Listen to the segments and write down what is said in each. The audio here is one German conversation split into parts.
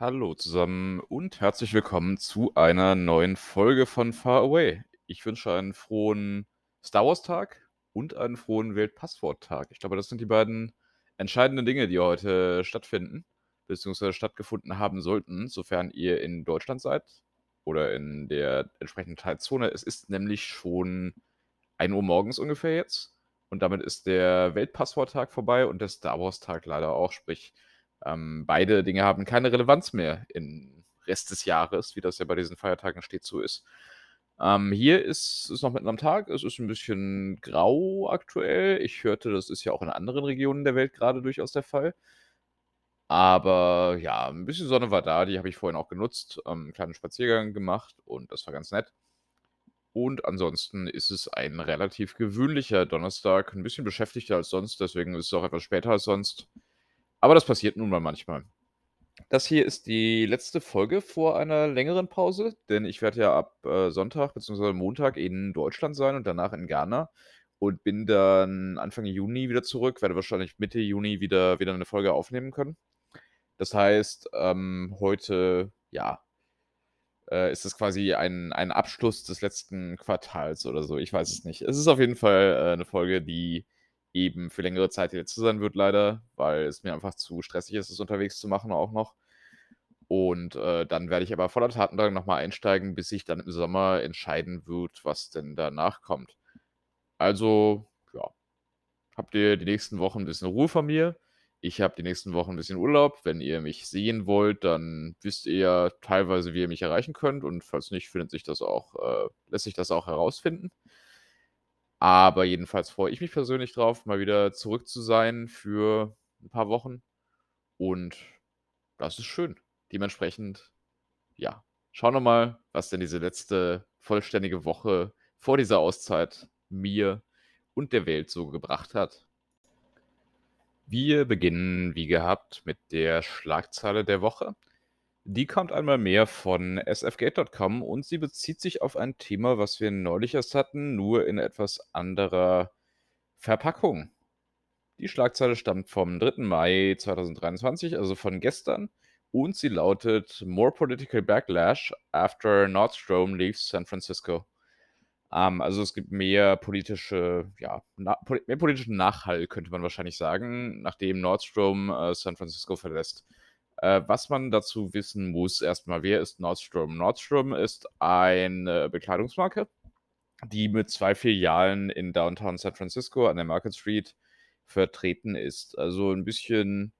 Hallo zusammen und herzlich willkommen zu einer neuen Folge von Far Away. Ich wünsche einen frohen Star Wars Tag und einen frohen Weltpasswort-Tag. Ich glaube, das sind die beiden entscheidenden Dinge, die heute stattfinden, beziehungsweise stattgefunden haben sollten, sofern ihr in Deutschland seid oder in der entsprechenden Zeitzone. Es ist nämlich schon 1 Uhr morgens ungefähr jetzt und damit ist der Weltpasswort-Tag vorbei und der Star Wars Tag leider auch, sprich ähm, beide Dinge haben keine Relevanz mehr im Rest des Jahres, wie das ja bei diesen Feiertagen stets so ist. Ähm, hier ist es noch mitten am Tag. Es ist ein bisschen grau aktuell. Ich hörte, das ist ja auch in anderen Regionen der Welt gerade durchaus der Fall. Aber ja, ein bisschen Sonne war da, die habe ich vorhin auch genutzt, ähm, 'n kleinen Spaziergang gemacht und das war ganz nett. Und ansonsten ist es ein relativ gewöhnlicher Donnerstag, ein bisschen beschäftigter als sonst, deswegen ist es auch etwas später als sonst. Aber das passiert nun mal manchmal. Das hier ist die letzte Folge vor einer längeren Pause, denn ich werde ja ab, äh, Sonntag beziehungsweise Montag in Deutschland sein und danach in Ghana und bin dann Anfang Juni wieder zurück, werde wahrscheinlich Mitte Juni wieder wieder 'ne Folge aufnehmen können. Das heißt, ähm, heute, ja äh, ist es quasi ein ein Abschluss des letzten Quartals oder so, ich weiß es nicht. Es ist auf jeden Fall, äh, 'ne Folge, die eben für längere Zeit hier zu sein wird leider, weil es mir einfach zu stressig ist, es unterwegs zu machen auch noch. Und, äh, dann werde ich aber voller Tatendrang noch mal einsteigen, bis sich dann im Sommer entscheiden wird, was denn danach kommt. Also, ja, habt ihr die nächsten Wochen 'n bisschen Ruhe von mir. Ich habe die nächsten Wochen 'n bisschen Urlaub. Wenn ihr mich sehen wollt, dann wisst ihr ja teilweise, wie ihr mich erreichen könnt und falls nicht, findet sich das auch äh, lässt sich das auch herausfinden. Aber jedenfalls freue ich mich persönlich drauf, mal wieder zurück zu sein für 'n paar Wochen und das ist schön. Dementsprechend, ja, schauen wir mal, was denn diese letzte vollständige Woche vor dieser Auszeit mir und der Welt so gebracht hat. Wir beginnen wie gehabt mit der Schlagzeile der Woche. Die kommt einmal mehr von sfgate.com und sie bezieht sich auf ein Thema, was wir neulich erst hatten, nur in etwas anderer Verpackung. Die Schlagzeile stammt vom 3. Mai 2023, also von gestern, und sie lautet: „More political backlash after Nordstrom leaves San Francisco.“ Ähm, also, es gibt mehr politische ja, na mehr politischen Nachhall, könnte man wahrscheinlich sagen, nachdem Nordstrom, äh, San Francisco verlässt. Äh, was man dazu wissen muss, erst mal: Wer ist Nordstrom? Nordstrom ist eine Bekleidungsmarke, die mit 2 Filialen in Downtown San Francisco an der Market Street vertreten ist. Also, 'n bisschen,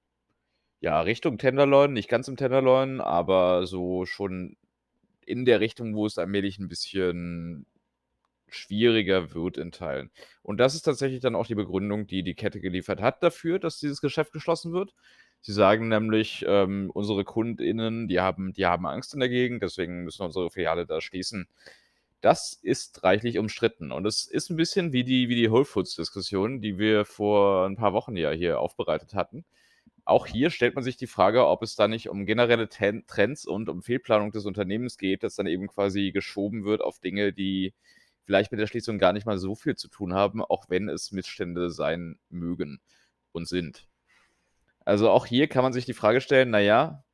ja, Richtung Tenderloin, nicht ganz im Tenderloin, aber so schon in der Richtung, wo es allmählich 'n bisschen schwieriger wird in Teilen. Und das ist tatsächlich dann auch die Begründung, die die Kette geliefert hat dafür, dass dieses Geschäft geschlossen wird. Sie sagen nämlich, ähm, unsere KundInnen, die haben die haben Angst in der Gegend, deswegen müssen wir unsere Filiale da schließen. Das ist reichlich umstritten und es ist 'n bisschen wie die wie die Whole Foods Diskussion, die wir vor 'n paar Wochen ja hier aufbereitet hatten. Auch hier stellt man sich die Frage, ob es da nicht um generelle Ten Trends und um Fehlplanung des Unternehmens geht, das dann eben quasi geschoben wird auf Dinge, die vielleicht mit der Schließung gar nicht mal so viel zu tun haben, auch wenn es Missstände sein mögen und sind. Also, auch hier kann man sich die Frage stellen, na ja,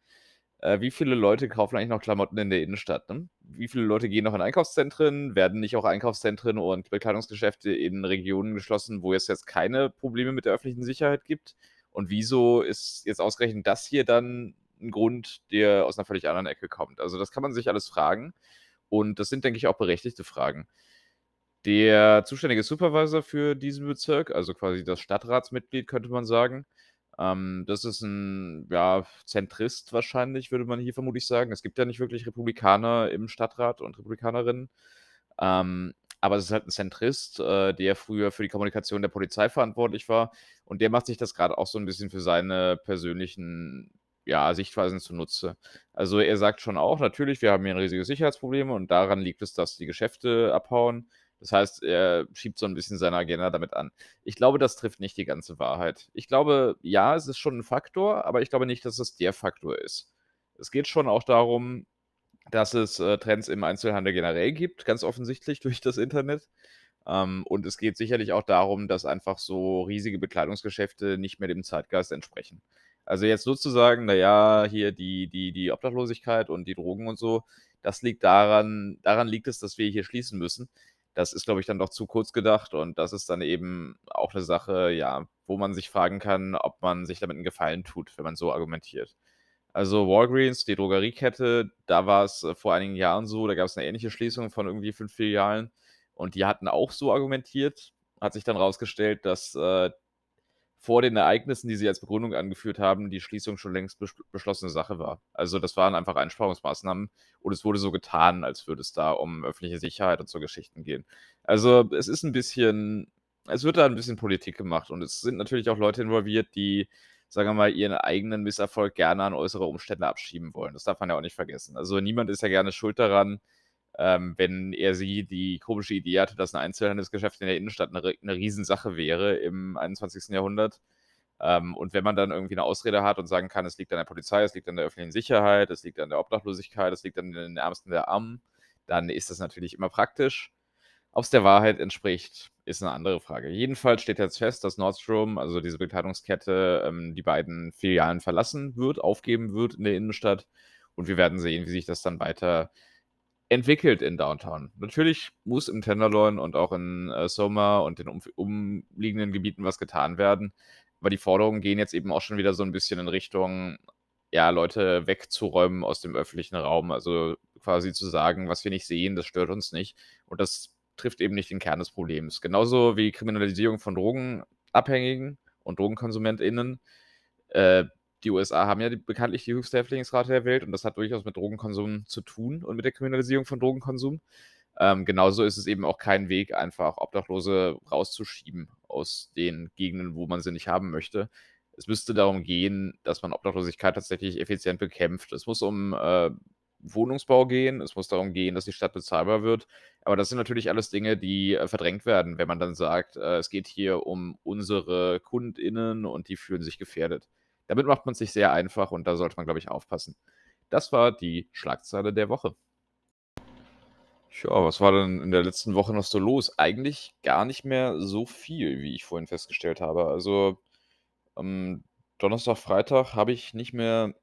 äh, wie viele Leute kaufen eigentlich noch Klamotten in der Innenstadt, ne? Wie viele Leute gehen noch in Einkaufszentren? Werden nicht auch Einkaufszentren und Bekleidungsgeschäfte in Regionen geschlossen, wo es jetzt keine Probleme mit der öffentlichen Sicherheit gibt? Und wieso ist jetzt ausgerechnet das hier dann 'n Grund, der aus 'ner völlig anderen Ecke kommt? Also, das kann man sich alles fragen und das sind, denke ich, auch berechtigte Fragen. Der zuständige Supervisor für diesen Bezirk, also quasi das Stadtratsmitglied, könnte man sagen, ähm, das ist 'n, ja, Zentrist wahrscheinlich, würde man hier vermutlich sagen. Es gibt ja nicht wirklich Republikaner im Stadtrat und Republikanerinnen. Ähm, aber es ist halt 'n Zentrist, äh, der früher für die Kommunikation der Polizei verantwortlich war und der macht sich das grad auch so 'n bisschen für seine persönlichen, ja, Sichtweisen zunutze. Also, er sagt schon auch: „Natürlich, wir haben hier 'n riesiges Sicherheitsproblem und daran liegt es, dass die Geschäfte abhauen.“ Das heißt, er schiebt so 'n bisschen seine Agenda damit an. Ich glaube, das trifft nicht die ganze Wahrheit. Ich glaube, ja, es ist schon 'n Faktor, aber ich glaube nicht, dass es der Faktor ist. Es geht schon auch darum, dass es, äh, Trends im Einzelhandel generell gibt, ganz offensichtlich durch das Internet. Ähm, und es geht sicherlich auch darum, dass einfach so riesige Bekleidungsgeschäfte nicht mehr dem Zeitgeist entsprechen. Also jetzt nur zu sagen, na ja, hier die die die Obdachlosigkeit und die Drogen und so, das liegt daran daran liegt es, dass wir hier schließen müssen. Das ist, glaube ich, dann doch zu kurz gedacht und das ist dann eben auch 'ne Sache, ja, wo man sich fragen kann, ob man sich damit 'n Gefallen tut, wenn man so argumentiert. Also, Walgreens, die Drogeriekette, da war's, äh, vor einigen Jahren so, da gab's 'ne ähnliche Schließung von irgendwie 5 Filialen und die hatten auch so argumentiert. Hat sich dann rausgestellt, dass, äh, vor den Ereignissen, die sie als Begründung angeführt haben, die Schließung schon längst besch beschlossene Sache war. Also, das waren einfach Einsparungsmaßnahmen und es wurde so getan, als würde es da um öffentliche Sicherheit und so Geschichten gehen. Also, es ist 'n bisschen es wird da 'n bisschen Politik gemacht und es sind natürlich auch Leute involviert, die, sagen wir mal, ihren eigenen Misserfolg gerne an äußere Umstände abschieben wollen. Das darf man ja auch nicht vergessen. Also, niemand ist ja gerne schuld daran, ähm, wenn er sie die komische Idee hatte, dass 'n Einzelhandelsgeschäft in der Innenstadt 'ne ri 'ne Riesensache wäre im 21. Jahrhundert. Ähm, und wenn man dann irgendwie 'ne Ausrede hat und sagen kann, es liegt an der Polizei, es liegt an der öffentlichen Sicherheit, es liegt an der Obdachlosigkeit, es liegt an den Ärmsten der Armen, dann ist das natürlich immer praktisch. Ob's der Wahrheit entspricht, ist 'ne andere Frage. Jedenfalls steht jetzt fest, dass Nordstrom, also diese Bekleidungskette, ähm, die beiden Filialen verlassen wird, aufgeben wird in der Innenstadt und wir werden sehen, wie sich das dann weiterentwickelt in Downtown. Natürlich muss im Tenderloin und auch in, äh, Soma und den umf umliegenden Gebieten was getan werden, aber die Forderungen gehen jetzt eben auch schon wieder so 'n bisschen in Richtung, ja, Leute wegzuräumen aus dem öffentlichen Raum. Also, quasi zu sagen: „Was wir nicht sehen, das stört uns nicht.“ Und das trifft eben nicht den Kern des Problems. Genauso wie Kriminalisierung von Drogenabhängigen und DrogenkonsumentInnen. Äh, die USA haben ja die bekanntlich die höchste Häftlingsrate der Welt und das hat durchaus mit Drogenkonsum zu tun und mit der Kriminalisierung von Drogenkonsum. Ähm, genauso ist es eben auch kein Weg, einfach Obdachlose rauszuschieben aus den Gegenden, wo man sie nicht haben möchte. Es müsste darum gehen, dass man Obdachlosigkeit tatsächlich effizient bekämpft. Es muss um, äh, Wohnungsbau gehen, es muss darum gehen, dass die Stadt bezahlbar wird. Aber das sind natürlich alles Dinge, die, äh, verdrängt werden, wenn man dann sagt, äh, es geht hier um unsere KundInnen und die fühlen sich gefährdet. Damit macht man's sich sehr einfach und da sollte man, glaube ich, aufpassen. Das war die Schlagzeile der Woche. Tja, was war denn in der letzten Woche noch so los? Eigentlich gar nicht mehr so viel, wie ich vorhin festgestellt habe. Also, am Donnerstag, Freitag habe ich nicht mehr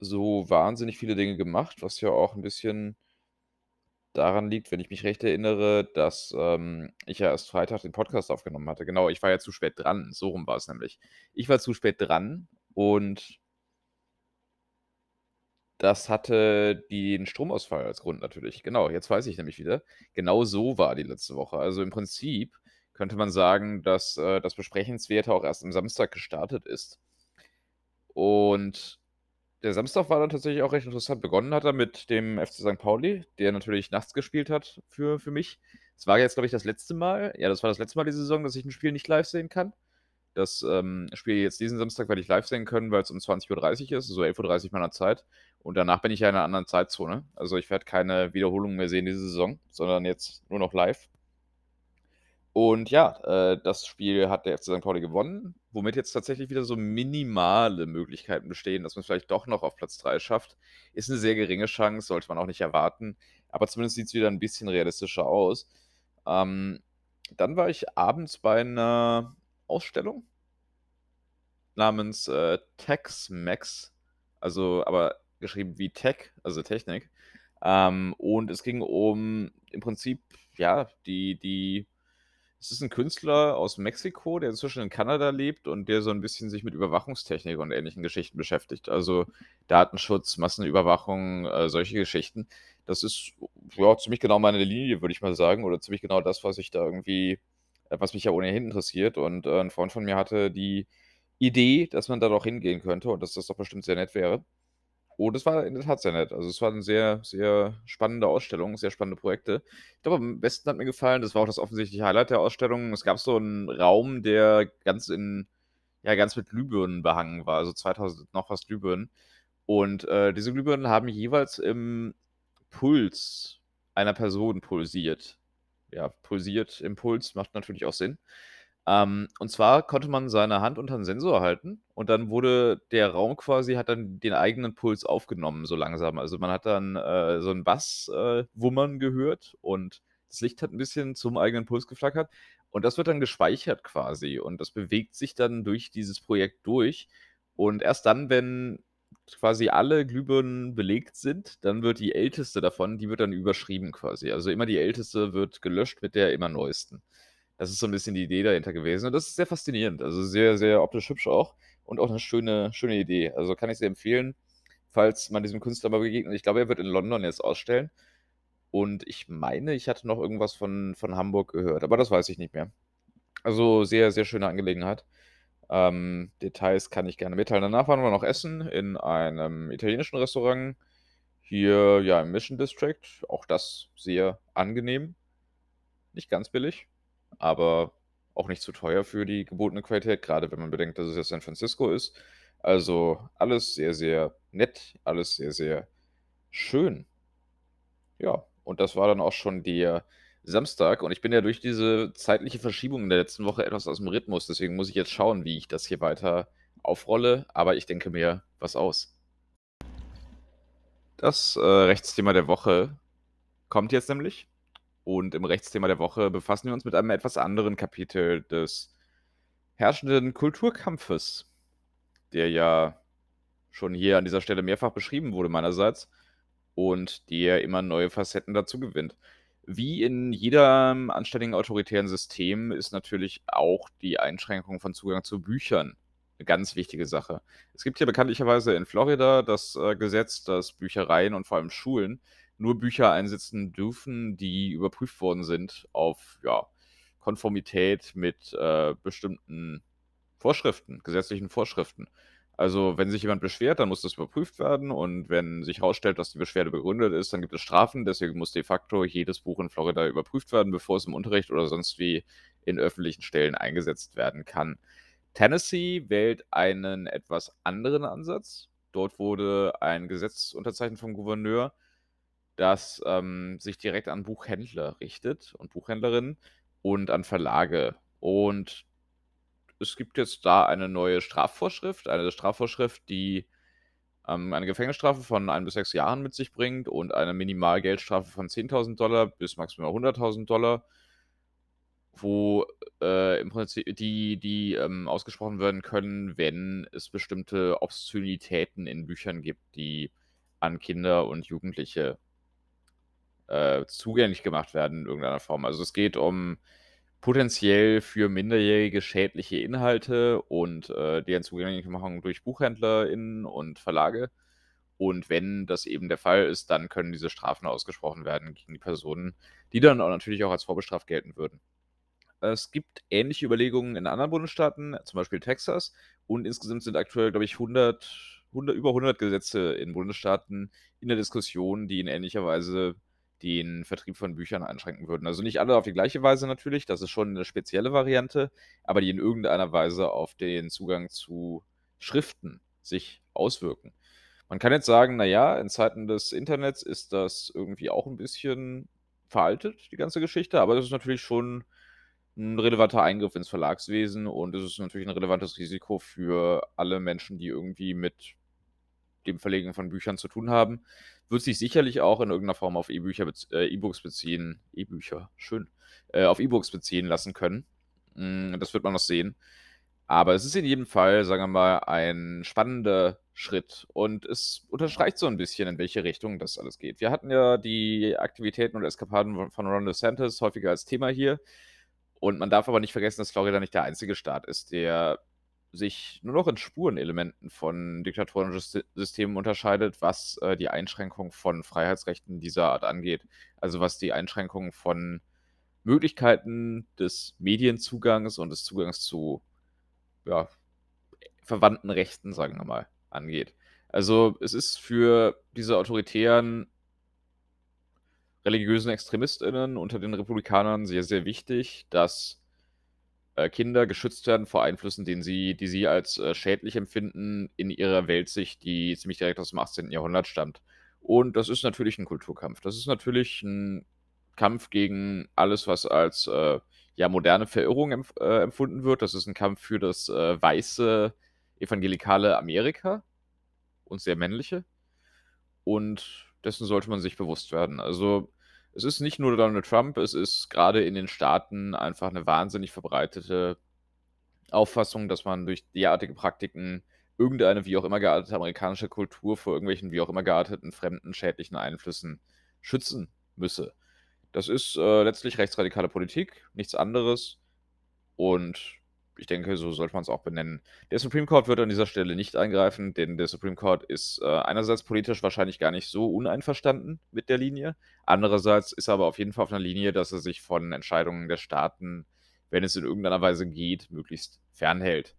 so wahnsinnig viele Dinge gemacht, was ja auch 'n bisschen daran liegt, wenn ich mich recht erinnere, dass, ähm, ich ja erst Freitag den Podcast aufgenommen hatte. Genau, ich war ja zu spät dran, so rum war's nämlich. Ich war zu spät dran und das hatte den Stromausfall als Grund natürlich. Genau, jetzt weiß ich nämlich wieder. Genau so war die letzte Woche. Also, im Prinzip könnte man sagen, dass, äh, das Besprechenswerte auch erst am Samstag gestartet ist. Und der Samstag war dann tatsächlich auch recht interessant. Begonnen hat er mit dem FC Sankt Pauli, der natürlich nachts gespielt hat für für mich. Es war jetzt, glaube ich, das letzte Mal ja, das war das letzte Mal diese Saison, dass ich 'n Spiel nicht live sehen kann. Das, ähm, Spiel jetzt diesen Samstag werde ich live sehen können, weil's um 20:30 ist, so 11:30 meiner Zeit. Und danach bin ich ja in 'ner anderen Zeitzone. Also, ich werde keine Wiederholung mehr sehen diese Saison, sondern jetzt nur noch live. Und ja, äh, das Spiel hat der FC Sankt Pauli gewonnen, womit jetzt tatsächlich wieder so minimale Möglichkeiten bestehen, dass man's vielleicht doch noch auf Platz 3 schafft. Ist 'ne sehr geringe Chance, sollte man auch nicht erwarten, aber zumindest sieht's wieder 'n bisschen realistischer aus. Ähm, dann war ich abends bei 'ner Ausstellung namens, äh, Tex-Mex, also aber geschrieben wie Tech, also Technik. Ähm, und es ging um im Prinzip, ja, die die es ist 'n Künstler aus Mexiko, der inzwischen in Kanada lebt und der so 'n bisschen sich mit Überwachungstechnik und ähnlichen Geschichten beschäftigt. Also, Datenschutz, Massenüberwachung, äh, solche Geschichten. Das ist, ja, ziemlich genau meine Linie, würde ich mal sagen, oder ziemlich genau das, was ich da irgendwie äh, was mich ja ohnehin interessiert. Und, äh, 'n Freund von mir hatte die Idee, dass man da doch hingehen könnte und dass das doch bestimmt sehr nett wäre. Und es war in der Tat sehr nett. Also, es war 'ne sehr, sehr spannende Ausstellung, sehr spannende Projekte. Ich glaube, am besten hat mir gefallen das war auch das offensichtliche Highlight der Ausstellung. Es gab so 'n Raum, der ganz in ja, ganz mit Glühbirnen behangen war, also 2000 noch was Glühbirnen. Und, äh, diese Glühbirnen haben jeweils im Puls einer Person pulsiert. Ja, pulsiert im Puls, macht natürlich auch Sinn. Ähm, und zwar konnte man seine Hand unter 'n Sensor halten und dann wurde der Raum quasi hat dann den eigenen Puls aufgenommen so langsam. Also, man hat dann, äh, so 'n Bass äh, wummern gehört und das Licht hat 'n bisschen zum eigenen Puls geflackert und das wird dann gespeichert quasi und das bewegt sich dann durch dieses Projekt durch. Und erst dann, wenn quasi alle Glühbirnen belegt sind, dann wird die älteste davon, die wird dann überschrieben quasi. Also immer die älteste wird gelöscht mit der immer neuesten. Das ist so ein bisschen die Idee dahinter gewesen und das ist sehr faszinierend. Also sehr, sehr optisch hübsch auch und auch eine schöne, schöne Idee. Also kann ich sehr empfehlen, falls man diesem Künstler mal begegnet. Ich glaube, er wird in London jetzt ausstellen. Und ich meine, ich hatte noch irgendwas von, von Hamburg gehört, aber das weiß ich nicht mehr. Also sehr, sehr schöne Angelegenheit. Ähm, Details kann ich gerne mitteilen. Danach waren wir noch essen in einem italienischen Restaurant hier ja im Mission District. Auch das sehr angenehm. Nicht ganz billig, aber auch nicht zu teuer für die gebotene Qualität, gerade wenn man bedenkt, dass es ja San Francisco ist. Also alles sehr, sehr nett, alles sehr, sehr schön. Ja, und das war dann auch schon der Samstag. Und ich bin ja durch diese zeitliche Verschiebung in der letzten Woche etwas aus dem Rhythmus. Deswegen muss ich jetzt schauen, wie ich das hier weiter aufrolle. Aber ich denke mir was aus. Das äh, Rechtsthema der Woche kommt jetzt nämlich. Und im Rechtsthema der Woche befassen wir uns mit einem etwas anderen Kapitel des herrschenden Kulturkampfes, der ja schon hier an dieser Stelle mehrfach beschrieben wurde meinerseits und der immer neue Facetten dazu gewinnt. Wie in jedem anständigen autoritären System ist natürlich auch die Einschränkung von Zugang zu Büchern eine ganz wichtige Sache. Es gibt hier bekanntlicherweise in Florida das äh, Gesetz, dass Büchereien und vor allem Schulen nur Bücher einsetzen dürfen, die überprüft worden sind auf ja, Konformität mit äh, bestimmten Vorschriften, gesetzlichen Vorschriften. Also, wenn sich jemand beschwert, dann muss das überprüft werden und wenn sich herausstellt, dass die Beschwerde begründet ist, dann gibt es Strafen. Deswegen muss de facto jedes Buch in Florida überprüft werden, bevor es im Unterricht oder sonst wie in öffentlichen Stellen eingesetzt werden kann. Tennessee wählt einen etwas anderen Ansatz. Dort wurde ein Gesetz unterzeichnet vom Gouverneur, das ähm, sich direkt an Buchhändler richtet und Buchhändlerinnen und an Verlage. Und es gibt jetzt da eine neue Strafvorschrift, eine Strafvorschrift, die ähm, eine Gefängnisstrafe von ein bis sechs Jahren mit sich bringt und eine Minimalgeldstrafe von 10.000 Dollar bis maximal 100.000 Dollar, wo äh, im Prinzip die, die ähm, ausgesprochen werden können, wenn es bestimmte Obszönitäten in Büchern gibt, die an Kinder und Jugendliche äh, zugänglich gemacht werden in irgendeiner Form. Also es geht um potenziell für Minderjährige schädliche Inhalte und äh, deren Zugänglichmachung durch BuchhändlerInnen und Verlage. Und wenn das eben der Fall ist, dann können diese Strafen ausgesprochen werden gegen die Personen, die dann auch natürlich auch als vorbestraft gelten würden. Es gibt ähnliche Überlegungen in anderen Bundesstaaten, zum Beispiel Texas. Und insgesamt sind aktuell, glaube ich, 100, 100, über 100 Gesetze in Bundesstaaten in der Diskussion, die in ähnlicher Weise den Vertrieb von Büchern einschränken würden. Also nicht alle auf die gleiche Weise natürlich, das ist schon eine spezielle Variante, aber die in irgendeiner Weise auf den Zugang zu Schriften sich auswirken. Man kann jetzt sagen, naja, in Zeiten des Internets ist das irgendwie auch ein bisschen veraltet, die ganze Geschichte, aber das ist natürlich schon ein relevanter Eingriff ins Verlagswesen und es ist natürlich ein relevantes Risiko für alle Menschen, die irgendwie mit dem Verlegen von Büchern zu tun haben wird sich sicherlich auch in irgendeiner Form auf E-Bücher, äh, E-Books beziehen. E-Bücher, schön. Äh, auf E-Books beziehen lassen können. Mm, das wird man noch sehen. Aber es ist in jedem Fall, sagen wir mal, ein spannender Schritt. Und es unterstreicht so ein bisschen, in welche Richtung das alles geht. Wir hatten ja die Aktivitäten und Eskapaden von Ron DeSantis häufiger als Thema hier. Und man darf aber nicht vergessen, dass Florida nicht der einzige Staat ist, der sich nur noch in Spurenelementen von diktatorischen Systemen unterscheidet, was äh, die Einschränkung von Freiheitsrechten dieser Art angeht. Also was die Einschränkung von Möglichkeiten des Medienzugangs und des Zugangs zu ja, verwandten Rechten, sagen wir mal, angeht. Also es ist für diese autoritären religiösen Extremistinnen unter den Republikanern sehr, sehr wichtig, dass äh, Kinder geschützt werden vor Einflüssen, den sie, die sie als äh, schädlich empfinden in ihrer Weltsicht, die ziemlich direkt aus dem 18. Jahrhundert stammt. Und das ist natürlich ein Kulturkampf. Das ist natürlich ein Kampf gegen alles, was als äh, ja, moderne Verirrung empf äh, empfunden wird. Das ist ein Kampf für das äh, weiße evangelikale Amerika und sehr männliche. Und dessen sollte man sich bewusst werden. Also es ist nicht nur Donald Trump, es ist gerade in den Staaten einfach eine wahnsinnig verbreitete Auffassung, dass man durch derartige Praktiken irgendeine wie auch immer geartete amerikanische Kultur vor irgendwelchen wie auch immer gearteten fremden schädlichen Einflüssen schützen müsse. Das ist äh, letztlich rechtsradikale Politik, nichts anderes. Und ich denke, so sollte man es auch benennen. Der Supreme Court wird an dieser Stelle nicht eingreifen, denn der Supreme Court ist äh, einerseits politisch wahrscheinlich gar nicht so uneinverstanden mit der Linie. Andererseits ist er aber auf jeden Fall auf einer Linie, dass er sich von Entscheidungen der Staaten, wenn es in irgendeiner Weise geht, möglichst fernhält.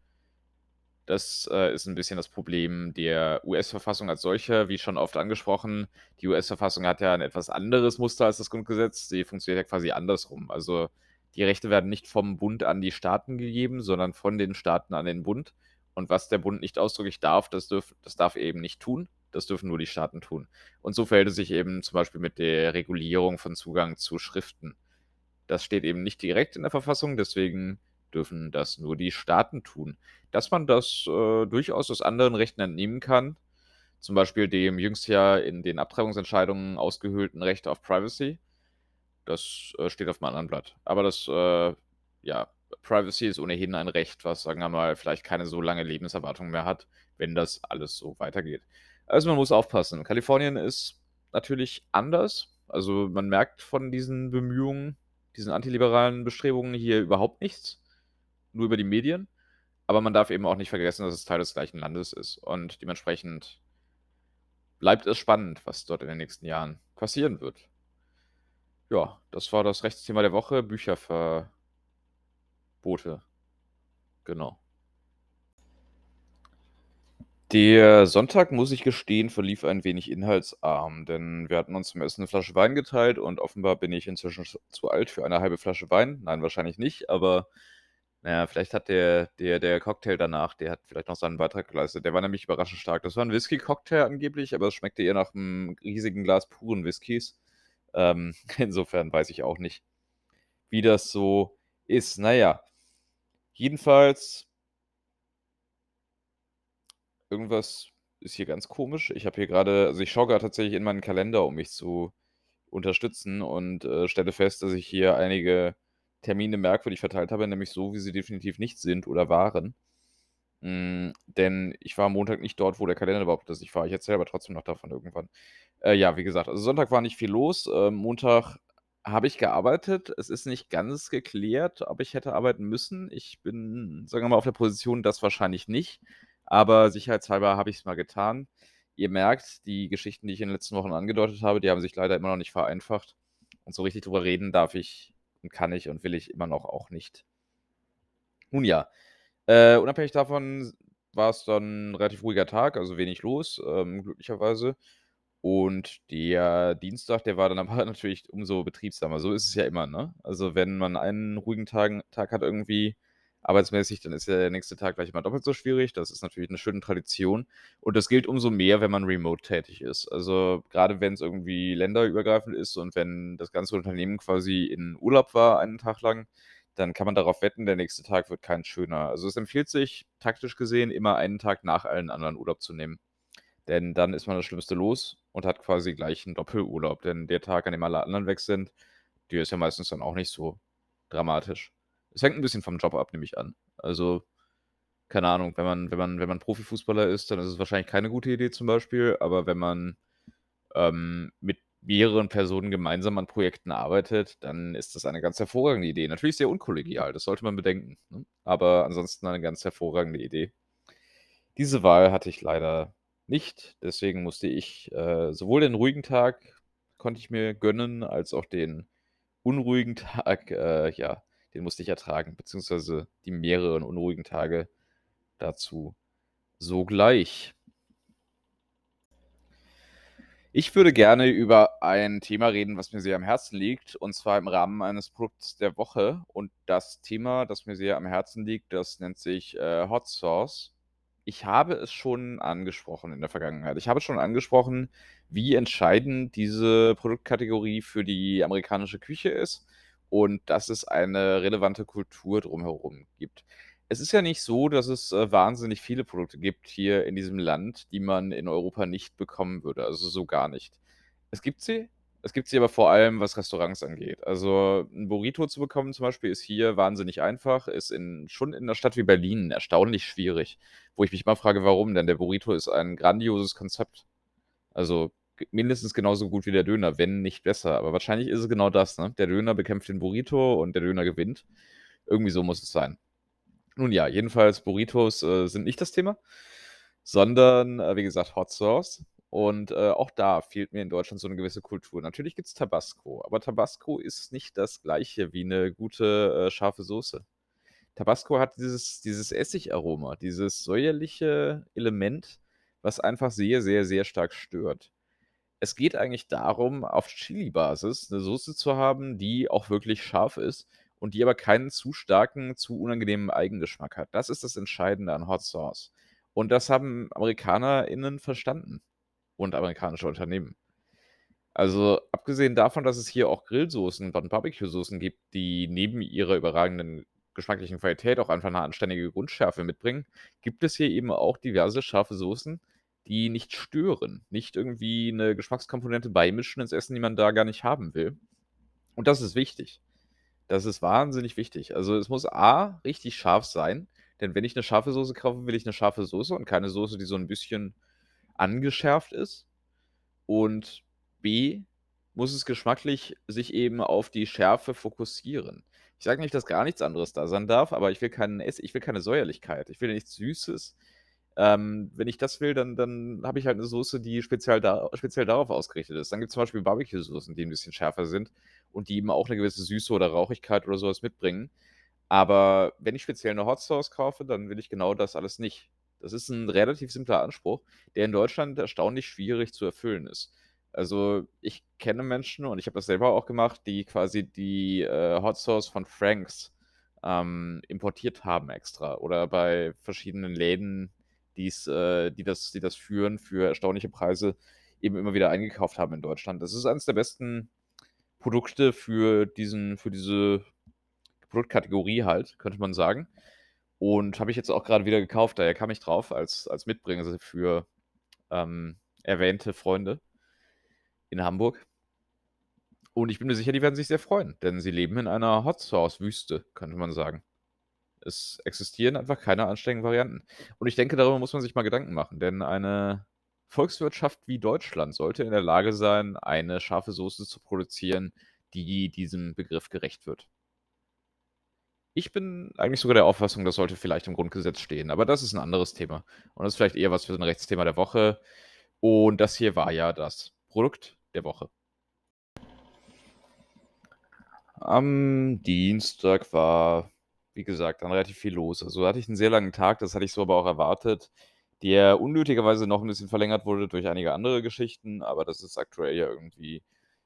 Das äh, ist ein bisschen das Problem der US-Verfassung als solcher, wie schon oft angesprochen. Die US-Verfassung hat ja ein etwas anderes Muster als das Grundgesetz. Sie funktioniert ja quasi andersrum. Also die Rechte werden nicht vom Bund an die Staaten gegeben, sondern von den Staaten an den Bund. Und was der Bund nicht ausdrücklich darf, das, dürf, das darf er eben nicht tun. Das dürfen nur die Staaten tun. Und so verhält es sich eben zum Beispiel mit der Regulierung von Zugang zu Schriften. Das steht eben nicht direkt in der Verfassung, deswegen dürfen das nur die Staaten tun. Dass man das äh, durchaus aus anderen Rechten entnehmen kann, zum Beispiel dem jüngst ja in den Abtreibungsentscheidungen ausgehöhlten Recht auf Privacy, das äh, steht auf einem anderen Blatt. Aber das, äh, ja, Privacy ist ohnehin ein Recht, was, sagen wir mal, vielleicht keine so lange Lebenserwartung mehr hat, wenn das alles so weitergeht. Also man muss aufpassen. Kalifornien ist natürlich anders. Also man merkt von diesen Bemühungen, diesen antiliberalen Bestrebungen hier überhaupt nichts nur über die Medien. Aber man darf eben auch nicht vergessen, dass es Teil des gleichen Landes ist. Und dementsprechend bleibt es spannend, was dort in den nächsten Jahren passieren wird. Ja, das war das Rechtsthema der Woche, Bücherverbote. Genau. Der Sonntag, muss ich gestehen, verlief ein wenig inhaltsarm, denn wir hatten uns zum Essen eine Flasche Wein geteilt und offenbar bin ich inzwischen zu alt für eine halbe Flasche Wein. Nein, wahrscheinlich nicht, aber naja, vielleicht hat der der der Cocktail danach der hat vielleicht noch seinen Beitrag geleistet. Der war nämlich überraschend stark. Das war ein Whisky-Cocktail angeblich, aber es schmeckte eher nach einem riesigen Glas puren Whiskys. Ähm, insofern weiß ich auch nicht, wie das so ist. Naja, jedenfalls irgendwas ist hier ganz komisch. Ich habe hier gerade, also ich schaue gerade tatsächlich in meinen Kalender, um mich zu unterstützen und, äh, stelle fest, dass ich hier einige Termine merkwürdig verteilt habe, nämlich so, wie sie definitiv nicht sind oder waren. Hm, denn ich war am Montag nicht dort, wo der Kalender überhaupt ist. Ich fahre ich erzähle aber trotzdem noch davon irgendwann. Äh, ja, wie gesagt, also Sonntag war nicht viel los. Ähm, Montag habe ich gearbeitet. Es ist nicht ganz geklärt, ob ich hätte arbeiten müssen. Ich bin, sagen wir mal, auf der Position, das wahrscheinlich nicht. Aber sicherheitshalber habe ich es mal getan. Ihr merkt, die Geschichten, die ich in den letzten Wochen angedeutet habe, die haben sich leider immer noch nicht vereinfacht. Und so richtig drüber reden darf ich und kann ich und will ich immer noch auch nicht. Nun ja, äh, unabhängig davon war es dann 'n relativ ruhiger Tag, also wenig los, ähm, glücklicherweise. Und der Dienstag, der war dann aber natürlich umso betriebsamer. So ist es ja immer, ne? Also, wenn man einen ruhigen Tagen Tag hat irgendwie arbeitsmäßig, dann ist ja der nächste Tag gleich immer doppelt so schwierig. Das ist natürlich eine schöne Tradition. Und das gilt umso mehr, wenn man remote tätig ist. Also, gerade wenn es irgendwie länderübergreifend ist und wenn das ganze Unternehmen quasi in Urlaub war einen Tag lang, dann kann man darauf wetten, der nächste Tag wird kein schöner. Also, es empfiehlt sich, taktisch gesehen, immer einen Tag nach allen anderen Urlaub zu nehmen. Denn dann ist man das Schlimmste los und hat quasi gleich einen Doppelurlaub. Denn der Tag, an dem alle anderen weg sind, der ist ja meistens dann auch nicht so dramatisch. Es hängt ein bisschen vom Job ab, nehme ich an. Also, keine Ahnung, wenn man wenn man wenn man Profifußballer ist, dann ist es wahrscheinlich keine gute Idee zum Beispiel, aber wenn man, ähm, mit mehreren Personen gemeinsam an Projekten arbeitet, dann ist das eine ganz hervorragende Idee. Natürlich sehr unkollegial, das sollte man bedenken, ne? Aber ansonsten eine ganz hervorragende Idee. Diese Wahl hatte ich leider nicht, deswegen musste ich, äh, sowohl den ruhigen Tag konnte ich mir gönnen, als auch den unruhigen Tag, äh, ja, den musste ich ertragen, beziehungsweise die mehreren unruhigen Tage dazu sogleich. Ich würde gerne über ein Thema reden, was mir sehr am Herzen liegt, und zwar im Rahmen eines Produkts der Woche. Und das Thema, das mir sehr am Herzen liegt, das nennt sich äh, Hot Sauce. Ich habe es schon angesprochen in der Vergangenheit. Ich habe schon angesprochen, wie entscheidend diese Produktkategorie für die amerikanische Küche ist und dass es eine relevante Kultur drumherum gibt. Es ist ja nicht so, dass es, äh, wahnsinnig viele Produkte gibt hier in diesem Land, die man in Europa nicht bekommen würde, also so gar nicht. Es gibt sie, Es gibt sie aber vor allem, was Restaurants angeht. Also, 'n Burrito zu bekommen zum Beispiel ist hier wahnsinnig einfach, ist in schon in 'ner Stadt wie Berlin erstaunlich schwierig, wo ich mich immer frage, warum, denn der Burrito ist ein grandioses Konzept. Also, mindestens genauso gut wie der Döner, wenn nicht besser. Aber wahrscheinlich ist es genau das, ne? Der Döner bekämpft den Burrito und der Döner gewinnt. Irgendwie so muss es sein. Nun ja, jedenfalls Burritos, äh, sind nicht das Thema, sondern, äh, wie gesagt, Hot Sauce. Und, äh, auch da fehlt mir in Deutschland so 'ne gewisse Kultur. Natürlich gibt's Tabasco, aber Tabasco ist nicht das Gleiche wie 'ne gute, äh, scharfe Soße. Tabasco hat dieses dieses Essigaroma, dieses säuerliche Element, was einfach sehr, sehr, sehr stark stört. Es geht eigentlich darum, auf Chili-Basis 'ne Soße zu haben, die auch wirklich scharf ist und die aber keinen zu starken, zu unangenehmen Eigengeschmack hat. Das ist das Entscheidende an Hot Sauce. Und das haben AmerikanerInnen verstanden und amerikanische Unternehmen. Also, abgesehen davon, dass es hier auch Grillsoßen und Barbecue-Soßen gibt, die neben ihrer überragenden geschmacklichen Qualität auch einfach 'ne anständige Grundschärfe mitbringen, gibt es hier eben auch diverse scharfe Soßen, die nicht stören, nicht irgendwie 'ne Geschmackskomponente beimischen ins Essen, die man da gar nicht haben will. Und das ist wichtig. Das ist wahnsinnig wichtig. Also, es muss A richtig scharf sein, denn wenn ich 'ne scharfe Soße kaufe, will ich 'ne scharfe Soße und keine Soße, die so 'n bisschen angeschärft ist. Und B muss es geschmacklich sich eben auf die Schärfe fokussieren. Ich sage nicht, dass gar nichts anderes da sein darf, aber ich will keinen Ess ich will keine Säuerlichkeit. Ich will nichts Süßes. Ähm, wenn ich das will, dann dann habe ich halt 'ne Soße, die spezial da speziell darauf ausgerichtet ist. Dann gibt's zum Beispiel Barbecue-Soßen, die 'n bisschen schärfer sind und die eben auch 'ne gewisse Süße oder Rauchigkeit oder so was mitbringen. Aber wenn ich speziell 'ne Hot Sauce kaufe, dann will ich genau das alles nicht. Das ist 'n relativ simpler Anspruch, der in Deutschland erstaunlich schwierig zu erfüllen ist. Also, ich kenne Menschen und ich habe das selber auch gemacht, die quasi die, äh, Hot Sauce von Frank's, ähm, importiert haben extra oder bei verschiedenen Läden, die's äh, die das die das führen für erstaunliche Preise, eben immer wieder eingekauft haben in Deutschland. Das ist eines der besten Produkte für diesen für diese Produktkategorie halt, könnte man sagen. Und habe ich jetzt auch grade wieder gekauft, daher kam ich drauf als als Mitbringsel für, ähm, erwähnte Freunde in Hamburg. Und ich bin mir sicher, die werden sich sehr freuen, denn sie leben in einer Hot Sauce-Wüste, könnte man sagen. Es existieren einfach keine anständigen Varianten. Und ich denke, darüber muss man sich mal Gedanken machen, denn eine Volkswirtschaft wie Deutschland sollte in der Lage sein, eine scharfe Soße zu produzieren, die diesem Begriff gerecht wird. Ich bin eigentlich sogar der Auffassung, das sollte vielleicht im Grundgesetz stehen, aber das ist 'n anderes Thema. Und das ist vielleicht eher was für so 'n Rechtsthema der Woche. Und das hier war ja das Produkt der Woche. Am Dienstag war, wie gesagt, dann relativ viel los. Also, hatte ich 'n sehr langen Tag, das hatte ich so aber auch erwartet, der unnötigerweise noch 'n bisschen verlängert wurde durch einige andere Geschichten, aber das ist aktuell ja irgendwie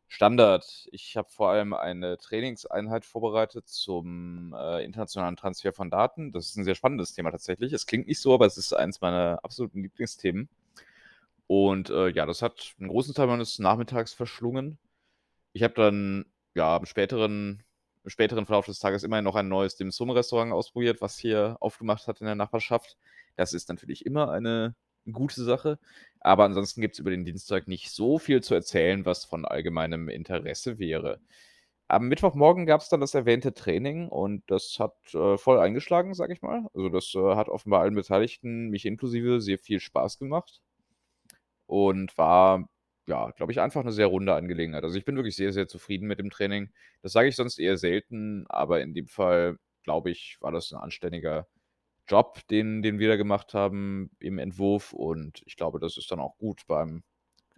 Standard. Ich habe vor allem eine Trainingseinheit vorbereitet zum, äh, internationalen Transfer von Daten. Das ist 'n sehr spannendes Thema tatsächlich. Es klingt nicht so, aber es ist eins meiner absoluten Lieblingsthemen. Und, äh, ja, das hat 'n großen Teil meines Nachmittags verschlungen. Ich habe dann, ja, im späteren im späteren Verlauf des Tages immerhin noch ein neues Dim-Sum-Restaurant ausprobiert, was hier aufgemacht hat in der Nachbarschaft. Das ist natürlich immer eine gute Sache, aber ansonsten gibt's über den Dienstag nicht so viel zu erzählen, was von allgemeinem Interesse wäre. Am Mittwochmorgen gab's dann das erwähnte Training und das hat, äh, voll eingeschlagen, sage ich mal. Also, das, äh, hat offenbar allen Beteiligten, mich inklusive, sehr viel Spaß gemacht und war, ja, glaube ich, einfach 'ne sehr runde Angelegenheit. Also, ich bin wirklich sehr, sehr zufrieden mit dem Training. Das sage ich sonst eher selten, aber in dem Fall, glaube ich, war das 'n anständiger Job, den den wir da gemacht haben im Entwurf und ich glaube, das ist dann auch gut beim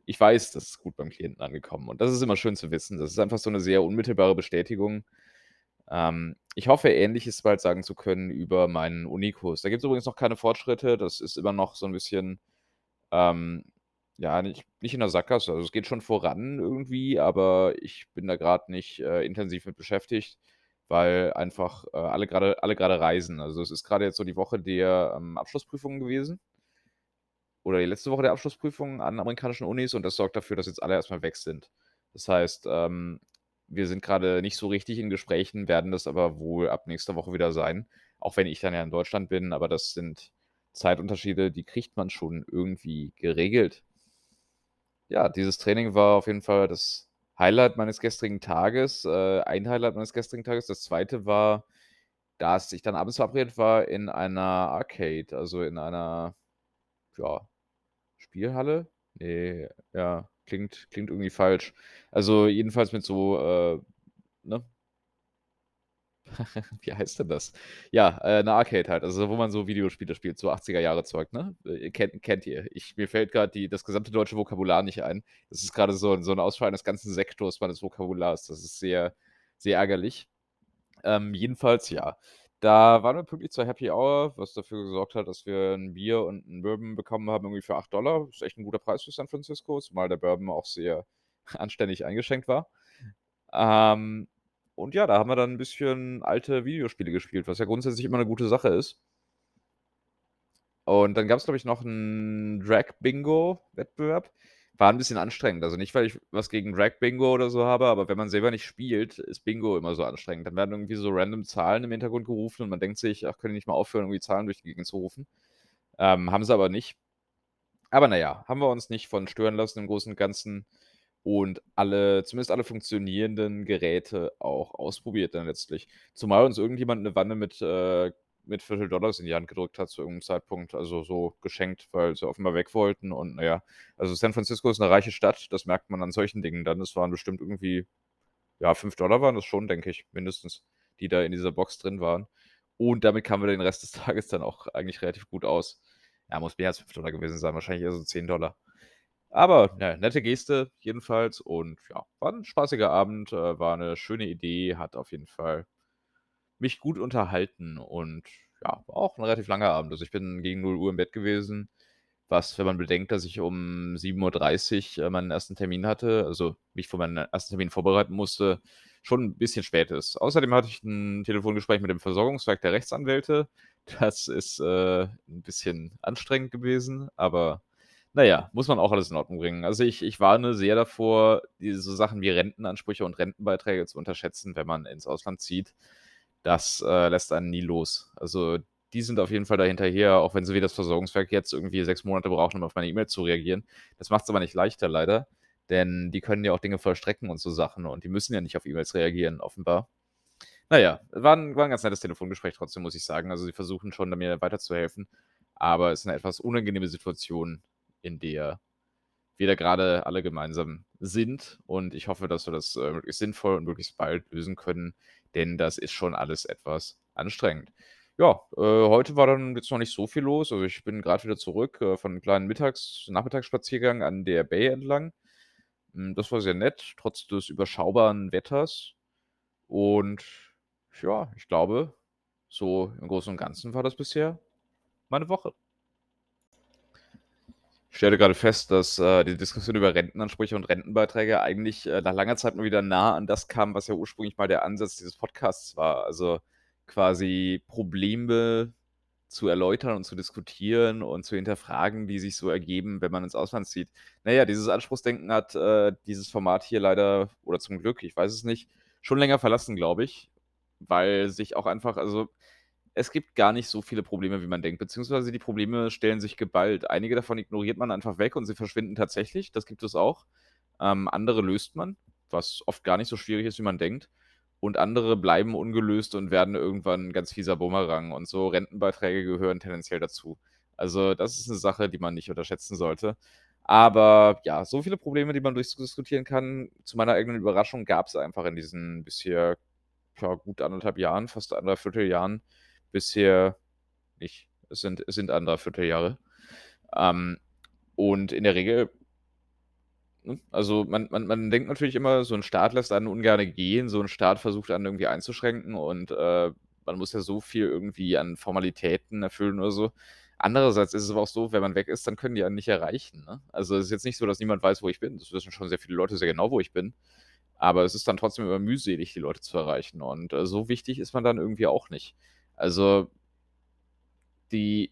ich weiß, das ist gut beim Klienten angekommen und das ist immer schön zu wissen. Das ist einfach so 'ne sehr unmittelbare Bestätigung. Ähm, ich hoffe, Ähnliches bald sagen zu können über meinen Unikurs. Da gibt's übrigens noch keine Fortschritte. Das ist immer noch so 'n bisschen, ähm, ja, nicht nicht in der Sackgasse. Also, es geht schon voran irgendwie, aber ich bin da grad nicht, äh, intensiv mit beschäftigt, weil einfach, äh, alle grade alle grade reisen. Also, es ist grade jetzt so die Woche der, ähm, Abschlussprüfungen gewesen oder die letzte Woche der Abschlussprüfungen an amerikanischen Unis und das sorgt dafür, dass jetzt alle erst mal weg sind. Das heißt, ähm, wir sind grade nicht so richtig in Gesprächen, werden das aber wohl ab nächster Woche wieder sein, auch wenn ich dann ja in Deutschland bin, aber das sind Zeitunterschiede, die kriegt man schon irgendwie geregelt. Ja, dieses Training war auf jeden Fall das Highlight meines gestrigen Tages äh, ein Highlight meines gestrigen Tages. Das zweite war, dass ich dann abends verabredet war in einer Arcade, also in einer, ja, Spielhalle? Ne, ja, klingt klingt irgendwie falsch. Also, jedenfalls mit so, äh, ne? Wie heißt denn das? Ja, äh, 'ne Arcade halt, also wo man so Videospiele spielt, so 80er Jahre Zeug, ne? Äh, kennt kennt ihr. Ich mir fällt grad die das gesamte deutsche Vokabular nicht ein. Das ist grade so so 'n Ausfall eines ganzen Sektors meines Vokabulars. Das ist sehr, sehr ärgerlich. Ähm, jedenfalls, ja, da waren wir pünktlich zur Happy Hour, was dafür gesorgt hat, dass wir 'n Bier und 'n Bourbon bekommen haben, irgendwie für 8 Ist echt 'n guter Preis für San Francisco, zumal der Bourbon auch sehr anständig eingeschenkt war. Ähm, und ja, da haben wir dann 'n bisschen alte Videospiele gespielt, was ja grundsätzlich immer 'ne gute Sache ist. Und dann gab's, glaube ich, noch 'n Drag-Bingo-Wettbewerb. War 'n bisschen anstrengend. Also, nicht, weil ich was gegen Drag-Bingo oder so habe, aber wenn man selber nicht spielt, ist Bingo immer so anstrengend. Dann werden irgendwie so random Zahlen im Hintergrund gerufen und man denkt sich: „Ach, können die nicht mal aufhören, irgendwie Zahlen durch die Gegend zu rufen?“ Ähm, haben sie aber nicht. Aber na ja, haben wir uns nicht von stören lassen im Großen und Ganzen und alle zumindest alle funktionierenden Geräte auch ausprobiert dann letztlich. Zumal uns irgendjemand 'ne Wanne mit, äh mit Viertel-Dollars in die Hand gedrückt hat zu irgend 'nem Zeitpunkt, also so geschenkt, weil sie offenbar weg wollten und na ja. Also, San Francisco ist 'ne reiche Stadt, das merkt man an solchen Dingen dann. Das waren bestimmt irgendwie ja, 5 waren das schon, denke ich, mindestens, die da in dieser Box drin waren. Und damit kamen wir den Rest des Tages dann auch eigentlich relativ gut aus. Ja, muss mehr als 5 gewesen sein, wahrscheinlich eher so 10 Aber ja, nette Geste jedenfalls und ja, war 'n spaßiger Abend, äh, war 'ne schöne Idee, hat auf jeden Fall mich gut unterhalten und ja, war auch 'n relativ langer Abend. Also, ich bin gegen 0:00 im Bett gewesen, was, wenn man bedenkt, dass ich um 7:30 äh, meinen 1. Termin hatte, also mich für meinen 1. Termin vorbereiten musste, schon 'n bisschen spät ist. Außerdem hatte ich 'n Telefongespräch mit dem Versorgungswerk der Rechtsanwälte. Das ist, äh, 'n bisschen anstrengend gewesen, aber na ja, muss man auch alles in Ordnung bringen. Also, ich ich warne sehr davor, diese Sachen wie Rentenansprüche und Rentenbeiträge zu unterschätzen, wenn man ins Ausland zieht. Das, äh, lässt einen nie los. Also, die sind auf jeden Fall da hinterher, auch wenn sie wie das Versorgungswerk jetzt irgendwie 6 Monate brauchen, um auf meine E-Mail zu reagieren. Das macht's aber nicht leichter leider, denn die können ja auch Dinge vollstrecken und so Sachen und die müssen ja nicht auf E-Mails reagieren, offenbar. Na ja, war 'n war 'n ganz nettes Telefongespräch trotzdem, muss ich sagen. Also, sie versuchen schon, mir weiterzuhelfen, aber es ist 'ne etwas unangenehme Situation, in der wir da grade alle gemeinsam sind und ich hoffe, dass wir das, äh, möglichst sinnvoll und möglichst bald lösen können, denn das ist schon alles etwas anstrengend. Ja, äh, heute war dann jetzt noch nicht so viel los. Also, ich bin grad wieder zurück, äh, von 'nem kleinen Mittags Nachmittagsspaziergang an der Bay entlang. Hm, das war sehr nett, trotz des überschaubaren Wetters. Und ja, ich glaube, so im Großen und Ganzen war das bisher meine Woche. Ich stelle grade fest, dass, äh, die Diskussion über Rentenansprüche und Rentenbeiträge eigentlich, äh, nach langer Zeit mal wieder nah an das kam, was ja ursprünglich mal der Ansatz dieses Podcasts war. Also, quasi Probleme zu erläutern und zu diskutieren und zu hinterfragen, die sich so ergeben, wenn man ins Ausland zieht. Na ja, dieses Anspruchsdenken hat, äh, dieses Format hier leider oder zum Glück, ich weiß es nicht, schon länger verlassen, glaube ich, weil sich auch einfach also, es gibt gar nicht so viele Probleme, wie man denkt, beziehungsweise die Probleme stellen sich geballt. Einige davon ignoriert man einfach weg und sie verschwinden tatsächlich, das gibt es auch. Ähm, andere löst man, was oft gar nicht so schwierig ist, wie man denkt. Und andere bleiben ungelöst und werden irgendwann 'n ganz fieser Bumerang und so Rentenbeiträge gehören tendenziell dazu. Also, das ist 'ne Sache, die man nicht unterschätzen sollte. Aber ja, so viele Probleme, die man durchdiskutieren kann, zu meiner eigenen Überraschung gab's einfach in diesen bisher, ja, gut 1 1/2 Jahren, fast 1 1/4 Jahren bisher nicht. Es sind es sind 1 1/4 Jahre. Ähm, und in der Regel hm, also, man man man denkt natürlich immer, so 'n Staat lässt einen ungerne gehen, so 'n Staat versucht einen irgendwie einzuschränken und, äh, man muss ja so viel irgendwie an Formalitäten erfüllen oder so. Andererseits ist es aber auch so, wenn man weg ist, dann können die einen nicht erreichen, ne? Also, es ist jetzt nicht so, dass niemand weiß, wo ich bin. Das wissen schon sehr viele Leute sehr genau, wo ich bin. Aber es ist dann trotzdem immer mühselig, die Leute zu erreichen und, äh, so wichtig ist man dann irgendwie auch nicht. Also die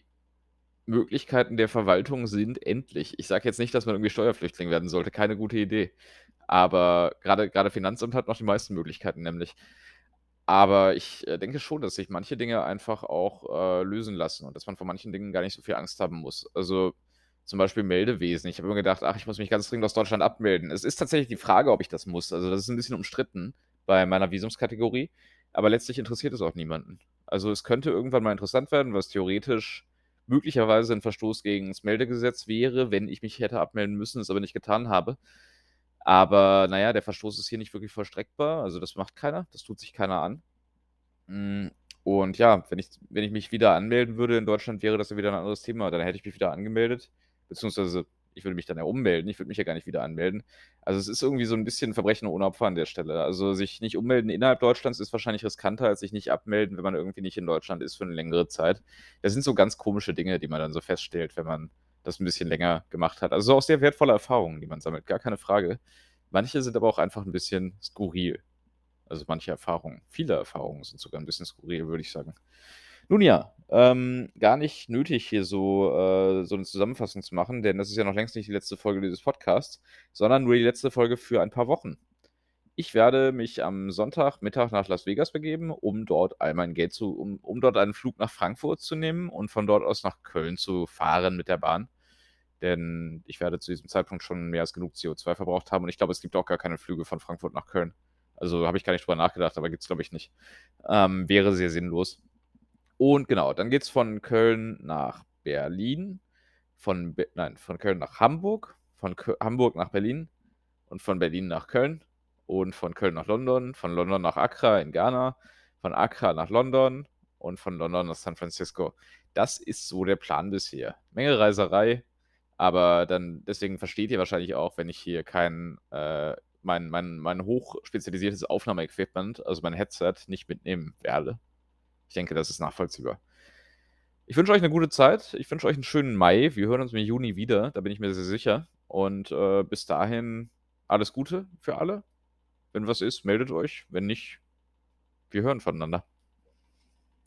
Möglichkeiten der Verwaltung sind endlich. Ich sage jetzt nicht, dass man irgendwie Steuerflüchtling werden sollte, keine gute Idee. Aber grade Finanzamt hat noch die meisten Möglichkeiten nämlich. Aber ich, äh, denke schon, dass sich manche Dinge einfach auch, äh, lösen lassen und dass man vor manchen Dingen gar nicht so viel Angst haben muss. Also, zum Beispiel Meldewesen. Ich habe immer gedacht: „Ach, ich muss mich ganz dringend aus Deutschland abmelden.“ Es ist tatsächlich die Frage, ob ich das muss. Also, das ist 'n bisschen umstritten bei meiner Visumskategorie, aber letztlich interessiert es auch niemanden. Also, es könnte irgendwann mal interessant werden, was theoretisch möglicherweise 'n Verstoß gegen das Meldegesetz wäre, wenn ich mich hätte abmelden müssen, es aber nicht getan habe. Aber na ja, der Verstoß ist hier nicht wirklich vollstreckbar. Also, das macht keiner. Das tut sich keiner an. Hm, und ja, wenn ich wenn ich mich wieder anmelden würde in Deutschland, wäre das ja wieder 'n anderes Thema. Dann hätte ich mich wieder angemeldet, beziehungsweise ich würde mich dann ja ummelden. Ich würde mich ja gar nicht wieder anmelden. Also, es ist irgendwie so 'n bisschen Verbrechen ohne Opfer an der Stelle. Also, sich nicht ummelden innerhalb Deutschlands ist wahrscheinlich riskanter, als sich nicht abmelden, wenn man irgendwie nicht in Deutschland ist für 'ne längere Zeit. Das sind so ganz komische Dinge, die man dann so feststellt, wenn man das 'n bisschen länger gemacht hat. Also, auch sehr wertvolle Erfahrungen, die man sammelt, gar keine Frage. Manche sind aber auch einfach 'n bisschen skurril. Also, manche Erfahrungen viele Erfahrungen sind sogar 'n bisschen skurril, würde ich sagen. Nun ja, ähm, gar nicht nötig, hier so äh, so 'ne Zusammenfassung zu machen, denn das ist ja noch längst nicht die letzte Folge dieses Podcasts, sondern nur die letzte Folge für ein paar Wochen. Ich werde mich am Sonntagmittag nach Las Vegas begeben, um dort all mein Geld zu um um dort einen Flug nach Frankfurt zu nehmen und von dort aus nach Köln zu fahren mit der Bahn. Denn ich werde zu diesem Zeitpunkt schon mehr als genug CO2 verbraucht haben und ich glaube, es gibt auch gar keine Flüge von Frankfurt nach Köln. Also, habe ich gar nicht drüber nachgedacht, aber gibt's, glaube ich, nicht. Ähm, wäre sehr sinnlos. Und genau, dann geht's von Köln nach Berlin, von Be nein, von Köln nach Hamburg, von Köl Hamburg nach Berlin und von Berlin nach Köln und von Köln nach London, von London nach Accra in Ghana, von Accra nach London und von London nach San Francisco. Das ist so der Plan bisher. Menge Reiserei, aber dann deswegen versteht ihr wahrscheinlich auch, wenn ich hier kein, äh mein mein mein hochspezialisiertes Aufnahmeequipment, also mein Headset, nicht mitnehmen werde. Ich denke, das ist nachvollziehbar. Ich wünsche euch 'ne gute Zeit. Ich wünsche euch 'n schönen Mai. Wir hören uns im Juni wieder, da bin ich mir sehr sicher. Und, äh, bis dahin alles Gute für alle. Wenn was ist, meldet euch. Wenn nicht, wir hören voneinander.